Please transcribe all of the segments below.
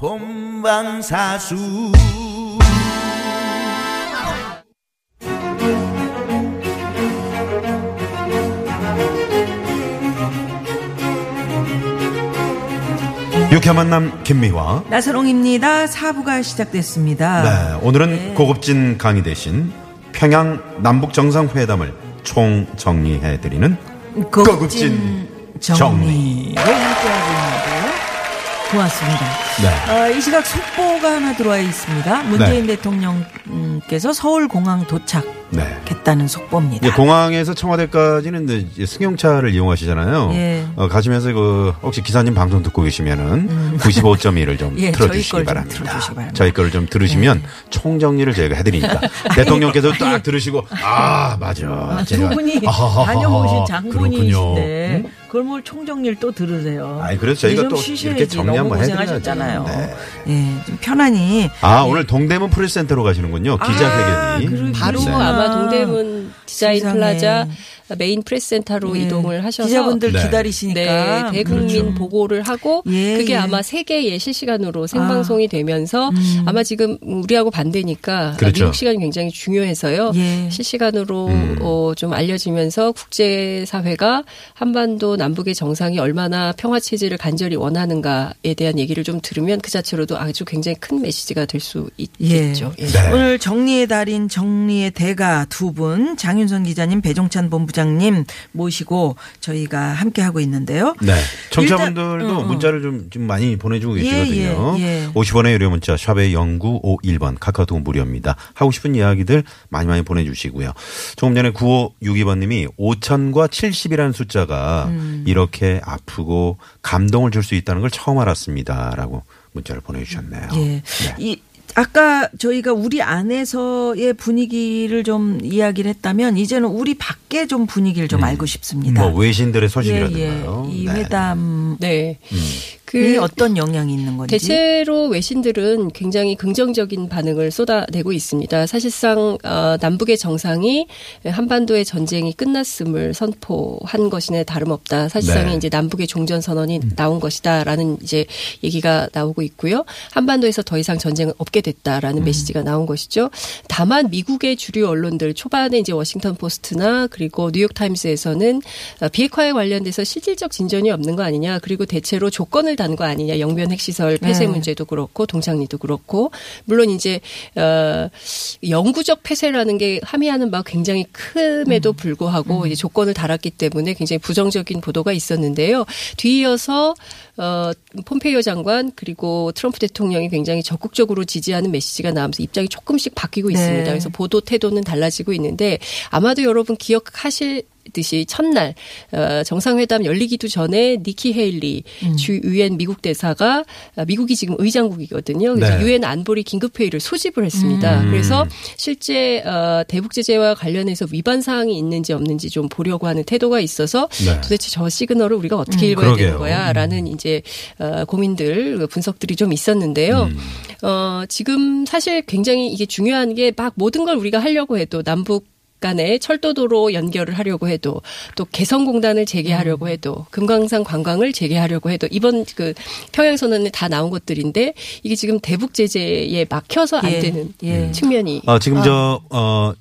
본방사수 유쾌한 만남 김미화. 나선홍입니다. 사부가 시작됐습니다. 네, 오늘은 네. 고급진 강의 대신 평양 남북 정상회담을 총 정리해드리는 고급진 정리. 정리로 함께하 고. 고맙습니다. 네. 어, 이 시각 속보가 하나 들어와 있습니다. 문재인 대통령께서 서울공항 도착 했다는 네. 속보입니다. 이제 공항에서 청와대까지는 이제 승용차를 이용하시잖아요. 예. 어, 가시면서 그 혹시 기사님 방송 듣고 계시면은 95.1을 좀 예, 틀어주시기 저희 바랍니다. 예. 저희 거를 좀 들으시면 총정리를 저희가 해드리니까 대통령께서 딱 들으시고 아 맞아. 아, 두 제가 분이. 다녀오신 장군이신데 그렇군요. 그걸 뭘 총정리를 또 들으세요. 아니, 그래서 저희가 좀또 쉬셔야지. 이렇게 정리 한번. 고생하셨잖아요. 네. 예, 좀 편안히. 아 오늘 동대문 프레스센터로 가시는군요. 아, 기자회견이. 그러- 바로 네. 아마 동대문 디자인 세상에. 플라자 메인 프레스센터로 예. 이동을 하셔서 기자분들 네. 기다리시니까 네, 대국민 그렇죠. 보고를 하고 예, 그게 예. 아마 세계에 실시간으로 생방송이 되면서 음. 아마 지금 우리하고 반대니까 그렇죠. 미국 시간이 굉장히 중요해서요. 예. 실시간으로 음. 어, 좀 알려지면서 국제 사회가 한반도 남북의 정상이 얼마나 평화 체제를 간절히 원하는가에 대한 얘기를 좀 들으면 그 자체로도 아주 굉장히 큰 메시지가 될 수 있겠죠. 예. 네. 오늘 정리의 달인 정리의 대가 두 분 장윤 선 기자님 배종찬 본부장님 모시고 저희가 함께 하고 있는데요. 네. 청취자분들도 일단, 어, 어. 문자를 좀, 좀 많이 보내주고 예, 계시거든요. 예, 예. 50원의 유료 문자 샵의 0951번 카카오톡 무료입니다. 하고 싶은 이야기들 많이 많이 보내주시고요. 조금 전에 9562번님이 5천과 70이라는 숫자가 음. 이렇게 아프고 감동을 줄 수 있다는 걸 처음 알았습니다라고 문자를 보내주셨네요. 예. 네. 이 아까 저희가 우리 안에서의 분위기를 좀 이야기를 했다면 이제는 우리 밖에 좀 분위기를 좀 알고 싶습니다. 뭐 외신들의 예, 소식이라든가요. 예. 이 네. 회담이 네. 음. 그 어떤 영향이 있는 건지. 대체로 외신들은 굉장히 긍정적인 반응을 쏟아내고 있습니다. 사실상 어, 남북의 정상이 한반도의 전쟁이 끝났음을 선포한 것이네 다름없다. 사실상에 네. 이제 남북의 종전 선언이 나온 것이다라는 이제 얘기가 나오고 있고요. 한반도에서 더 이상 전쟁은 없게 됐다라는 메시지가 나온 것이죠. 다만 미국의 주류 언론들 초반에 이제 워싱턴 포스트나 그리고 뉴욕 타임스에서는 어, 비핵화에 관련돼서 실질적 진전이 없는 거 아니냐. 그리고 대체로 조건을 단거 아니냐. 영변 핵시설 폐쇄 네. 문제도 그렇고 동창리도 그렇고 물론 이제 어 영구적 폐쇄라는 게 함의하는 바가 굉장히 큼에도 불구하고 이제 조건을 달았기 때문에 굉장히 부정적인 보도가 있었는데요. 뒤이어서 어 폼페이오 장관 그리고 트럼프 대통령이 굉장히 적극적으로 지지하는 메시지가 나오면서 입장이 조금씩 바뀌고 네. 있습니다. 그래서 보도 태도는 달라지고 있는데 아마도 여러분 기억하실 듯이 첫날 어, 정상회담 열리기도 전에 니키 헤일리 음. 주 유엔 미국 대사가 어, 미국이 지금 의장국이거든요. 그래서 네. 유엔 안보리 긴급 회의를 소집을 했습니다. 음. 그래서 실제 어, 대북 제재와 관련해서 위반 사항이 있는지 없는지 좀 보려고 하는 태도가 있어서 네. 도대체 저 시그널을 우리가 어떻게 음. 읽어야 그러게요. 되는 거야라는 이제 어, 고민들 분석들이 좀 있었는데요. 음. 어, 지금 사실 굉장히 이게 중요한 게 막 모든 걸 우리가 하려고 해도 남북 간에 철도도로 연결을 하려고 해도 또 개성공단을 재개하려고 음. 해도 금강산 관광을 재개하려고 해도 이번 그 평양 선언에 다 나온 것들인데 이게 지금 대북 제재에 막혀서 안 예, 되는 예. 측면이 어, 지금 저, 어,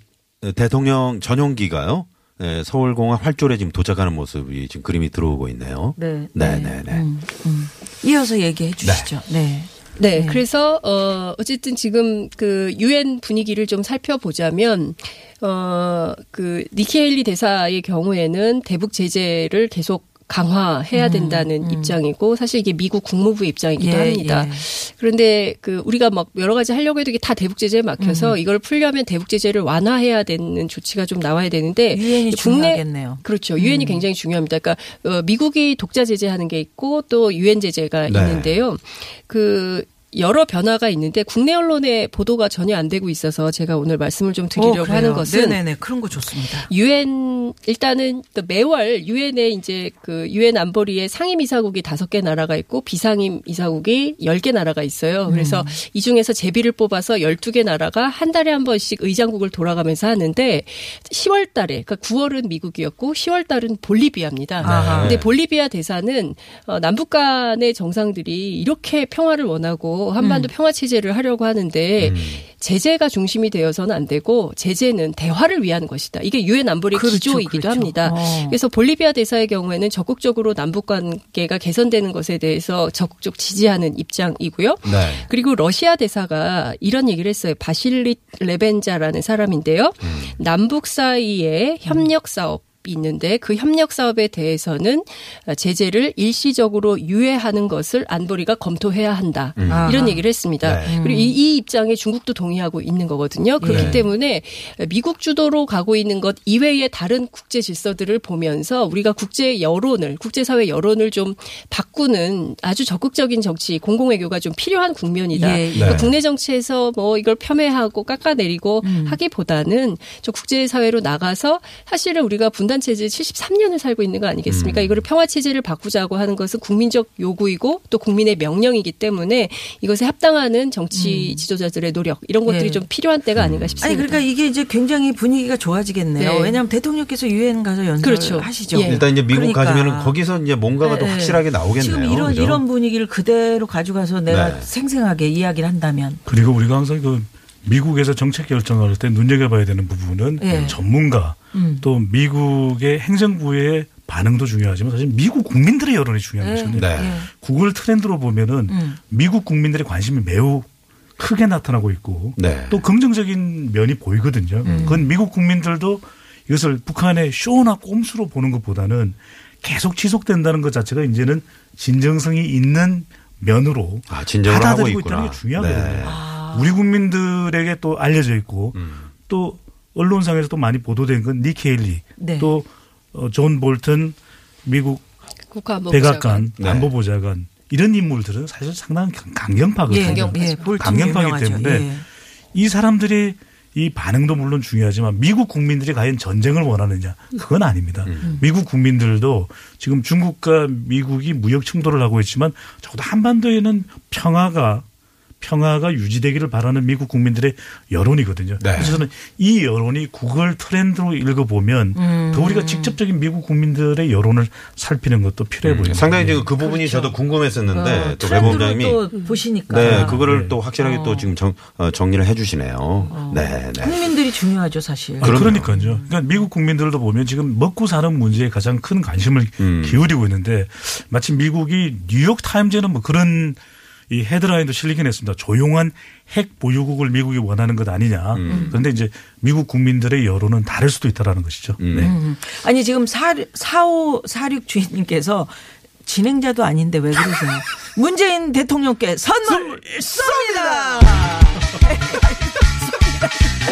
대통령 전용기가요. 예, 서울공항 활주로에 지금 도착하는 모습이 지금 그림이 들어오고 있네요. 네. 네, 네, 네. 음, 음. 이어서 얘기해 주시죠. 네. 네, 네. 그래서 어 어쨌든 지금 그 유엔 분위기를 좀 살펴보자면 어그 니키 헤일리 대사의 경우에는 대북 제재를 계속 강화해야 된다는 입장이고 사실 이게 미국 국무부의 입장이기도 음, 예, 합니다. 예. 그런데 그 우리가 막 여러 가지 하려고 해도 이게 다 대북 제재에 막혀서 음. 이걸 풀려면 대북 제재를 완화해야 되는 조치가 좀 나와야 되는데 유엔이 국내 중요하겠네요. 그렇죠. 유엔이 굉장히 중요합니다. 그러니까 어, 미국이 독자 제재하는 게 있고 또 유엔 제재가 네. 있는데요. 그 여러 변화가 있는데 국내 언론의 보도가 전혀 안 되고 있어서 제가 오늘 말씀을 좀 드리려고 어, 그래요. 하는 것은 네네네 그런 거 좋습니다. 유엔 일단은 또 매월 유엔에 이제 그 유엔 안보리에 상임 이사국이 다섯 개 나라가 있고 비상임 이사국이 열 개 나라가 있어요. 그래서 이 중에서 제비를 뽑아서 열두 개 나라가 한 달에 한 번씩 의장국을 돌아가면서 하는데 10월 달에 그러니까 9월은 미국이었고 10월 달은 볼리비아입니다. 아하. 근데 볼리비아 대사는 어, 남북 간의 정상들이 이렇게 평화를 원하고 한반도 음. 평화 체제를 하려고 하는데 제재가 중심이 되어서는 안 되고 제재는 대화를 위한 것이다. 이게 유엔 안보리 그렇죠, 기조이기도 그렇죠. 합니다. 어. 그래서 볼리비아 대사의 경우에는 적극적으로 남북 관계가 개선되는 것에 대해서 적극적 지지하는 입장이고요. 네. 그리고 러시아 대사가 이런 얘기를 했어요. 바실리 레벤자라는 사람인데요. 음. 남북 사이에 협력 사업 이 있는데 그 협력 사업에 대해서는 제재를 일시적으로 유예하는 것을 안보리가 검토해야 한다. 음. 아하. 이런 얘기를 했습니다. 네. 그리고 이, 이 입장에 중국도 동의하고 있는 거거든요. 그렇기 네. 때문에 미국 주도로 가고 있는 것 이외의 다른 국제 질서들을 보면서 우리가 국제 여론을 국제사회 여론을 좀 바꾸는 아주 적극적인 정치 공공외교가 좀 필요한 국면이다. 예, 예. 그러니까 네. 국내 정치에서 뭐 이걸 폄훼하고 깎아내리고 음. 하기보다는 좀 국제사회로 나가서 사실은 우리가 분단 체제 73년을 살고 있는 거 음. 아니겠습니까? 이거를 평화 체제를 바꾸자고 하는 것은 국민적 요구이고 또 국민의 명령이기 때문에 이것에 합당하는 정치 지도자들의 노력 이런 것들이 예. 좀 필요한 때가 아닌가 싶습니다. 아니 그러니까 이게 이제 굉장히 분위기가 좋아지겠네요. 네. 왜냐하면 대통령께서 유엔 가서 연설 그렇죠. 하시죠. 예. 일단 이제 미국 그러니까. 가시면은 거기서 이제 뭔가가 더 네. 확실하게 나오겠네요. 지금 이런 그죠? 이런 분위기를 그대로 가져가서 내가 네. 생생하게 이야기를 한다면 그리고 우리가 항상 그 미국에서 정책 결정할 때 눈여겨봐야 되는 부분은 예. 전문가 음. 또 미국의 행정부의 반응도 중요하지만 사실 미국 국민들의 여론이 중요한 예. 것이거든요. 네. 구글 트렌드로 보면은 음. 미국 국민들의 관심이 매우 크게 나타나고 있고 네. 또 긍정적인 면이 보이거든요. 그건 미국 국민들도 이것을 북한의 쇼나 꼼수로 보는 것보다는 계속 지속된다는 것 자체가 이제는 진정성이 있는 면으로 아, 진정을 하고 받아들이고 있구나. 있다는 게 중요하거든요. 네. 우리 국민들에게 또 알려져 있고 음. 또 언론상에서 또 많이 보도된 건 니키 헤일리 네. 또 어, 존 볼튼 미국 국가안보보좌관. 백악관 네. 안보보좌관 이런 인물들은 사실 상당한 강- 강경파거든요. 예. 예, 유명하죠. 때문에 예. 이 사람들이 이 반응도 물론 중요하지만 미국 국민들이 과연 전쟁을 원하느냐 그건 아닙니다. 미국 국민들도 지금 중국과 미국이 무역 충돌을 하고 있지만 적어도 한반도에는 평화가 평화가 유지되기를 바라는 미국 국민들의 여론이거든요. 네. 그래서 저는 이 여론이 구글 트렌드로 읽어보면 더 우리가 직접적인 미국 국민들의 여론을 살피는 것도 필요해 보입니다. 상당히 지금 그 부분이 저도 궁금했었는데 어, 또또 보시니까 네, 그거를 네. 또 확실하게 또 지금 정, 어, 정리를 해주시네요. 네, 네. 국민들이 중요하죠 사실. 아. 그러니까요. 그러니까 미국 국민들도 보면 지금 먹고 사는 문제에 가장 큰 관심을 음. 기울이고 있는데 마치 미국이 뉴욕 타임즈는 뭐 그런 이 헤드라인도 실리긴 했습니다. 조용한 핵 보유국을 미국이 원하는 것 아니냐. 음. 그런데 이제 미국 국민들의 여론은 다를 수도 있다라는 것이죠. 음. 네. 음. 아니 지금 사오 사륙 주인님께서 진행자도 아닌데 왜 그러세요? 문재인 대통령께 선물 쏩니다.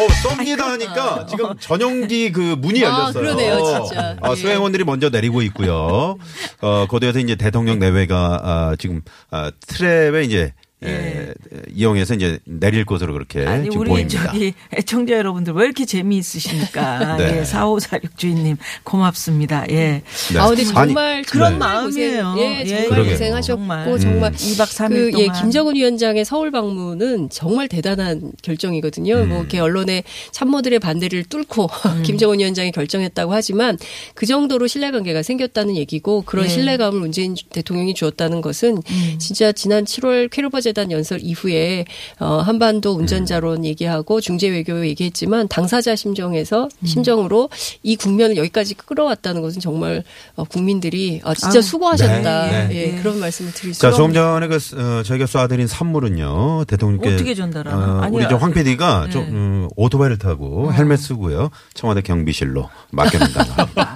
어, 쏩니다 하니까 지금 전용기 그 문이 아, 열렸어요. 그러네요, 진짜. 아, 예. 수행원들이 먼저 내리고 있고요. 어, 거기에서 이제 대통령 내외가 아, 지금 아, 트랩에 이제 에, 이용해서 이제 내릴 곳으로 그렇게 예. 아니 지금 우리 보입니다. 저기 애청자 여러분들 왜 이렇게 재미있으십니까? 네. 예, 사오사륙 주인님 고맙습니다. 예. 네. 아, 근데 아니, 정말 그런 정말 마음이에요. 예, 예. 정말 그러게요. 고생하셨고 정말. 정말 음. 2박 3일 그, 동안 예, 김정은 위원장의 서울 방문은 정말 대단한 결정이거든요. 음. 뭐 이렇게 언론의 참모들의 반대를 뚫고 음. 김정은 위원장이 결정했다고 하지만 그 정도로 신뢰관계가 생겼다는 얘기고 그런 예. 신뢰감을 문재인 대통령이 주었다는 것은 음. 진짜 지난 7월 쾌로버 재단 연설 이후에 어, 한반도 운전자론 얘기하고 중재 외교 얘기했지만 당사자 심정에서 음. 심정으로 이 국면을 여기까지 끌어왔다는 것은 정말 어, 국민들이 어, 진짜 아유, 수고하셨다. 네, 네. 예, 네. 그런 말씀을 드릴 수 자. 조금 전에 그, 어, 저희가 쏴드린 선물은요, 대통령께. 어떻게 전달하나? 어, 우리 저황 PD가 네. 좀, 음, 오토바이를 타고 헬멧 쓰고요, 청와대 경비실로 맡겨놓는다고 합니다.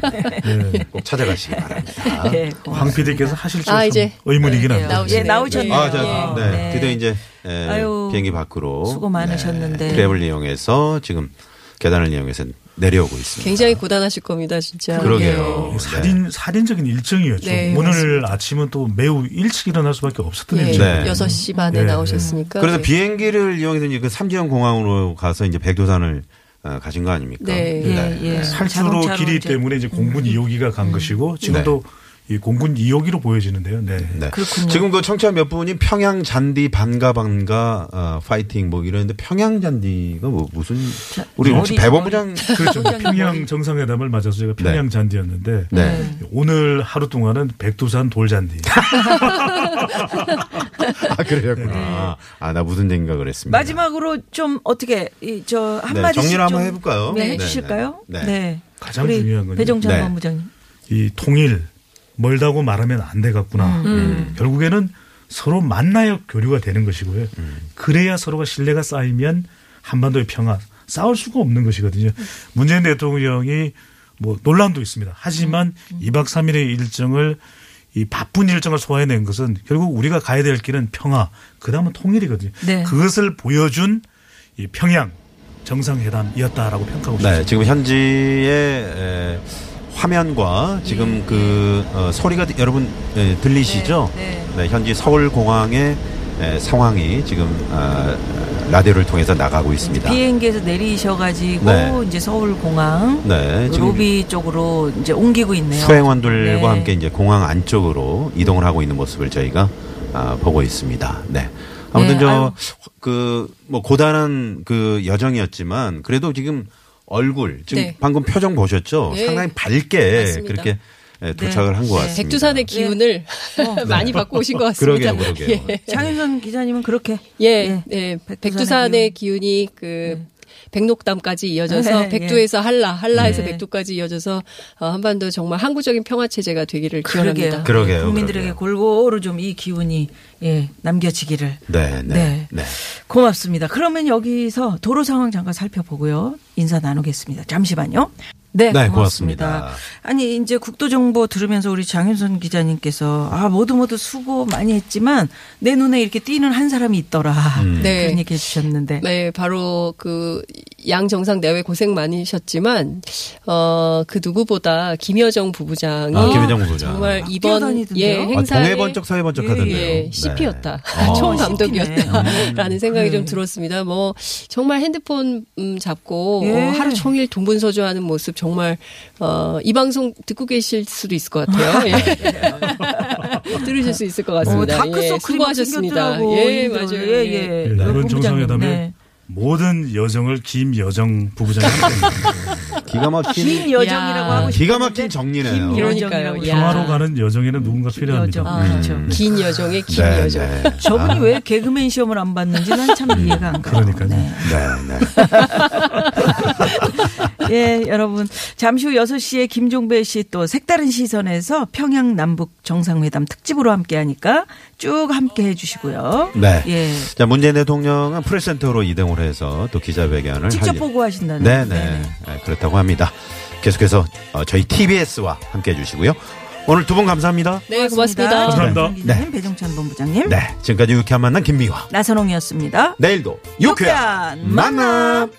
텐데. 꼭 찾아가시기 바랍니다. 예, 황 PD께서 하실 줄 아, 참 이제 의문이긴 네, 합니다. 예, 나오셨네요. 아, 자, 네. 네. 드디어 이제, 에, 아유, 비행기 밖으로. 수고 많으셨는데. 네, 트랩을 이용해서 지금 계단을 이용해서 내려오고 있습니다. 굉장히 고단하실 겁니다, 진짜. 그러게요. 예. 살인 살인적인 일정이었죠. 네, 오늘 맞습니다. 아침은 또 매우 일찍 일어날 수밖에 없었던 예. 일정. 네. 6시 반에 네. 나오셨으니까. 그래서 네. 비행기를 이용해서 이제 그 삼지연 공항으로 가서 이제 백두산을 어, 가신 거 아닙니까? 네. 예, 예. 살수로 자동차로 길이 이제. 때문에 이제 공군 2호기가 간 것이고 지금도 이 공군 2호기로 보여지는데요. 네. 네. 그렇군요. 지금 그 청취자 몇 분이 평양 잔디 반가 반가 어, 파이팅 뭐 이러는데 평양 잔디가 뭐 무슨 우리 혹시 머리, 배법부장 그렇죠. 평양 정상회담을 맞아서 제가 평양 잔디였는데 네. 오늘 하루 동안은 백두산 돌 잔디. 아 그러셨구나. 아나 무슨 생각을 그랬습니다. 마지막으로 좀 어떻게 이, 저 네, 한마디씩 정리를 한번 좀 해볼까요? 네, 네, 해주실까요? 네. 네. 네. 가장 중요한 건요. 배종찬 네. 본부장님. 이 통일 멀다고 말하면 안 되겠구나. 음. 결국에는 서로 만나야 교류가 되는 것이고요. 그래야 서로가 신뢰가 쌓이면 한반도의 평화 싸울 수가 없는 것이거든요. 문재인 대통령이 뭐 논란도 있습니다. 하지만 음. 이 2박 3일의 일정을 이 바쁜 일정을 소화해낸 것은 결국 우리가 가야 될 길은 평화, 그 다음은 통일이거든요. 네. 그것을 보여준 이 평양 정상회담이었다라고 평가하고 싶습니다. 네, 지금 현지의 에, 화면과 지금 그 어, 소리가 여러분 에, 들리시죠? 네, 네. 현지 서울 공항의 에, 상황이 지금 아, 라디오를 통해서 나가고 있습니다. 비행기에서 내리셔가지고 네. 이제 서울 공항 네, 지금 로비 쪽으로 이제 옮기고 있네요. 수행원들과 네. 함께 이제 공항 안쪽으로 이동을 하고 있는 모습을 저희가 아, 보고 있습니다. 네. 아무튼 네, 아유. 저그 뭐 고단한 그 여정이었지만 그래도 지금 얼굴 지금 네. 방금 표정 보셨죠? 네. 상당히 밝게 맞습니다. 그렇게 예, 도착을 한것 네. 같습니다. 백두산의 기운을 많이 받고 오신 것 같습니다. 네. 그러게요, 그러게요. 예. 장윤선 기자님은 그렇게 예, 예. 예. 백두산의 백두산의 기운이 그 백록담까지 이어져서 네, 백두에서 한라, 한라에서 네. 백두까지 이어져서 어, 한반도 정말 항구적인 평화 체제가 되기를 그러게요. 기원합니다. 그러게요, 국민들에게 그러게요. 골고루 좀 이 기운이 예, 남겨지기를. 네, 네, 네. 네. 고맙습니다. 그러면 여기서 도로 상황 잠깐 살펴보고요. 인사 나누겠습니다. 잠시만요. 네, 네, 고맙습니다. 고맙습니다. 아니 이제 국도정보 들으면서 우리 장윤선 기자님께서 아 모두 모두 수고 많이 했지만 내 눈에 이렇게 띄는 한 사람이 있더라 네. 그런 얘기 해 주셨는데 네, 바로 그 양 정상 내외 고생 많으셨지만 어그 누구보다 김여정 부부장이 아, 김여정 부부장. 정말 이번 뛰어다니던데요? 예 아, 행사에 동해번쩍 서해번쩍 예, 하던데요. 예, 네. CP였다. 어. 총 CP 네. 감독이었다라는 생각이 좀 그래. 들었습니다. 뭐 정말 핸드폰 음, 잡고 예. 어, 하루 종일 동분서주하는 모습 정말 어, 이 방송 듣고 계실 수도 있을 것 같아요. 예. 들으실 수 있을 것 어, 같습니다. 예, 수고하셨습니다. 예. 맞아요. 예, 예. 예. 네. 정상회담에 네. 모든 여정을 김여정 부부장이 기가 막힌 김여정이라고 야. 하고 기가 막힌 정리네요. 그러니까요. 평화로 가는 여정에는 누군가 필요합니다. 여정. 아, 그렇죠. 긴 여정의 긴 네, 여정. 네. 저분이 왜 개그맨 시험을 안 봤는지 난 참 이해가 안 가요. 그러니까요. 네. 네, 네. 예, 여러분. 잠시 후 6시에 김종배 씨 또 색다른 시선에서 평양 남북 정상회담 특집으로 함께 하니까 쭉 함께 해 주시고요. 네. 예. 자, 문재인 대통령은 프레센터로 이동을 해서 또 기자회견을 직접 할 예- 보고 하신다는. 네, 네. 네, 그렇다고 합니다. 계속해서 어, 저희 TBS와 함께 해 주시고요. 오늘 두 분 감사합니다. 네, 고맙습니다. 감사합니다. 기자님, 네. 배종찬 본부장님. 네, 지금까지 유쾌한 만남 김미화. 나선홍이었습니다. 내일도 유쾌한 유쾌한 만남.